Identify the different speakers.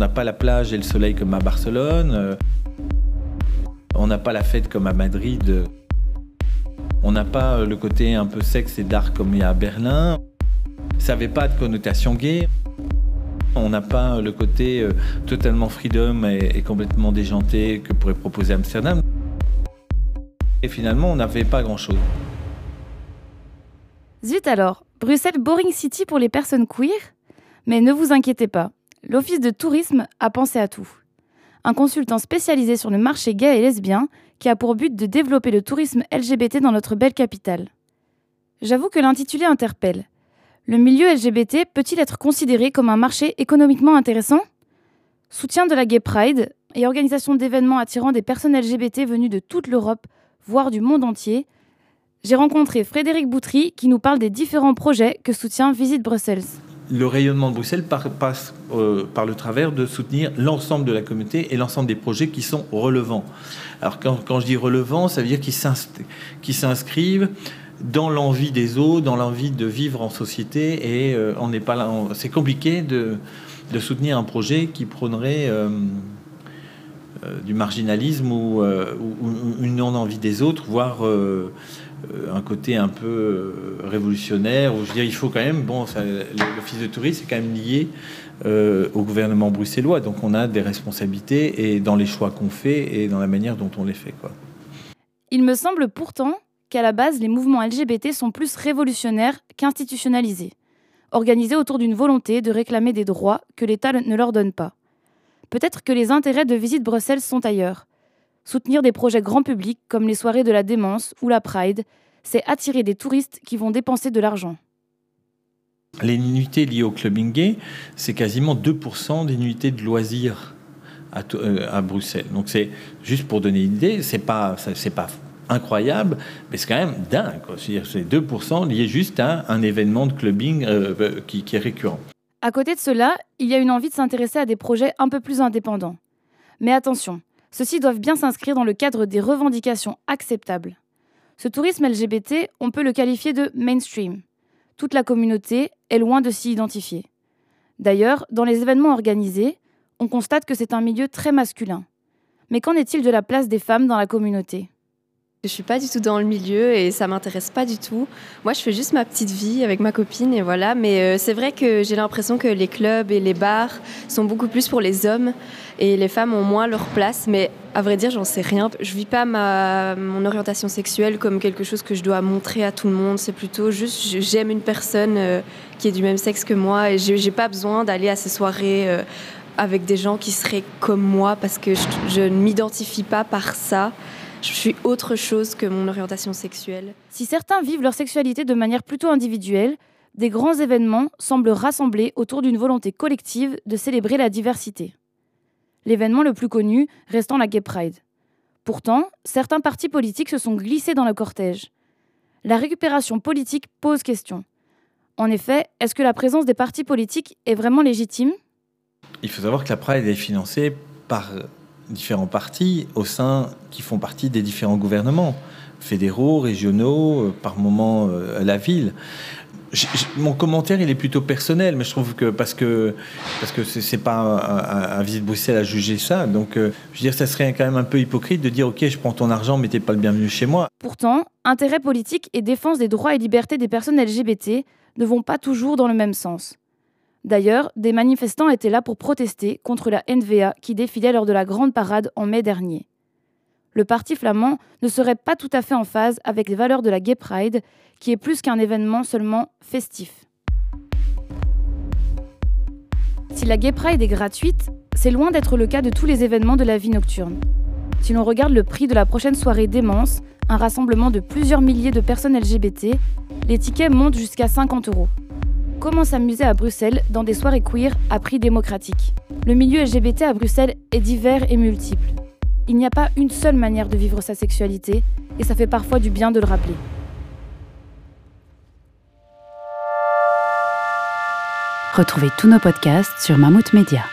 Speaker 1: n'a pas la plage et le soleil comme à Barcelone. Euh, on n'a pas la fête comme à Madrid. On n'a pas euh, le côté un peu sexe et dark comme il y a à Berlin. Ça n'avait pas de connotation gay. On n'a pas le côté euh, totalement freedom et, complètement déjanté que pourrait proposer Amsterdam. Et finalement, on n'avait pas grand-chose.
Speaker 2: Zut alors, Bruxelles Boring City pour les personnes queer? Mais ne vous inquiétez pas, l'Office de tourisme a pensé à tout. Un consultant spécialisé sur le marché gay et lesbien qui a pour but de développer le tourisme LGBT dans notre belle capitale. J'avoue que l'intitulé interpelle. Le milieu LGBT peut-il être considéré comme un marché économiquement intéressant? Soutien de la Gay Pride et organisation d'événements attirant des personnes LGBT venues de toute l'Europe, voire du monde entier, j'ai rencontré Frédéric Boutry qui nous parle des différents projets que soutient Visite Bruxelles
Speaker 1: le rayonnement de Bruxelles passe euh, par le travers de soutenir l'ensemble de la communauté et l'ensemble des projets qui sont relevants. Alors quand, je dis relevant, ça veut dire qu'ils s'inscrivent dans l'envie des autres, dans l'envie de vivre en société. Et euh, on n'est pas là. C'est compliqué de, soutenir un projet qui prônerait euh, du marginalisme ou, ou, une non-envie des autres, voire un côté un peu euh, révolutionnaire, où je veux dire, il faut quand même, bon, l'office de tourisme est quand même lié euh, au gouvernement bruxellois, donc on a des responsabilités et dans les choix qu'on fait et dans la manière dont on les fait. Quoi.
Speaker 2: Il me semble pourtant qu'à la base, les mouvements LGBT sont plus révolutionnaires qu'institutionnalisés, organisés autour d'une volonté de réclamer des droits que l'État ne leur donne pas. Peut-être que les intérêts de Visite Bruxelles sont ailleurs, Soutenir des projets grand public comme les soirées de la démence ou la Pride, c'est attirer des touristes qui vont dépenser de l'argent.
Speaker 1: Les nuitées liées au clubbing gay, c'est quasiment 2% des nuitées de loisirs à, euh, Bruxelles. Donc c'est juste pour donner une idée, c'est pas c'est pas incroyable, mais c'est quand même dingue. C'est 2% liés juste à un événement de clubbing euh, euh, qui, qui est récurrent.
Speaker 2: À côté de cela, il y a une envie de s'intéresser à des projets un peu plus indépendants. Mais attention, ceux-ci doivent bien s'inscrire dans le cadre des revendications acceptables. Ce tourisme LGBT, on peut le qualifier de mainstream. Toute la communauté est loin de s'y identifier. D'ailleurs, dans les événements organisés, on constate que c'est un milieu très masculin. Mais qu'en est-il de la place des femmes dans la communauté?
Speaker 3: Je suis pas du tout dans le milieu et ça m'intéresse pas du tout. Moi, je fais juste ma petite vie avec ma copine et voilà. Mais euh, c'est vrai que j'ai l'impression que les clubs et les bars sont beaucoup plus pour les hommes et les femmes ont moins leur place. Mais à vrai dire, j'en sais rien. Je vis pas ma, mon orientation sexuelle comme quelque chose que je dois montrer à tout le monde. C'est plutôt juste j'aime une personne euh, qui est du même sexe que moi et j'ai pas besoin d'aller à ces soirées. Euh, avec des gens qui seraient comme moi parce que je ne m'identifie pas par ça je suis autre chose que mon orientation sexuelle.
Speaker 2: Si certains vivent leur sexualité de manière plutôt individuelle, des grands événements semblent rassembler autour d'une volonté collective de célébrer la diversité. L'événement le plus connu restant la Gay Pride. Pourtant, certains partis politiques se sont glissés dans le cortège. La récupération politique pose question. En effet, est-ce que la présence des partis politiques est vraiment légitime?
Speaker 1: Il faut savoir que la Pride est financée par différents partis au sein qui font partie des différents gouvernements, fédéraux, régionaux, euh, par moment euh, la ville. mon commentaire, il est plutôt personnel, mais je trouve que parce que parce que c'est pas à, visite Bruxelles à juger ça, donc euh, je veux dire, ça serait quand même un peu hypocrite de dire ok, je prends ton argent, mais t'es pas le bienvenu chez moi.
Speaker 2: Pourtant, intérêt politique et défense des droits et libertés des personnes LGBT ne vont pas toujours dans le même sens. D'ailleurs, des manifestants étaient là pour protester contre la NVA qui défilait lors de la grande parade en mai dernier. Le parti flamand ne serait pas tout à fait en phase avec les valeurs de la Gay Pride, qui est plus qu'un événement seulement festif. Si la Gay Pride est gratuite, c'est loin d'être le cas de tous les événements de la vie nocturne. Si l'on regarde le prix de la prochaine soirée Démence, un rassemblement de plusieurs milliers de personnes LGBT, les tickets montent jusqu'à 50 euros. Comment s'amuser à Bruxelles dans des soirées queer à prix démocratique Le milieu LGBT à Bruxelles est divers et multiple. Il n'y a pas une seule manière de vivre sa sexualité, et ça fait parfois du bien de le rappeler.
Speaker 4: Retrouvez tous nos podcasts sur Mammouth Media.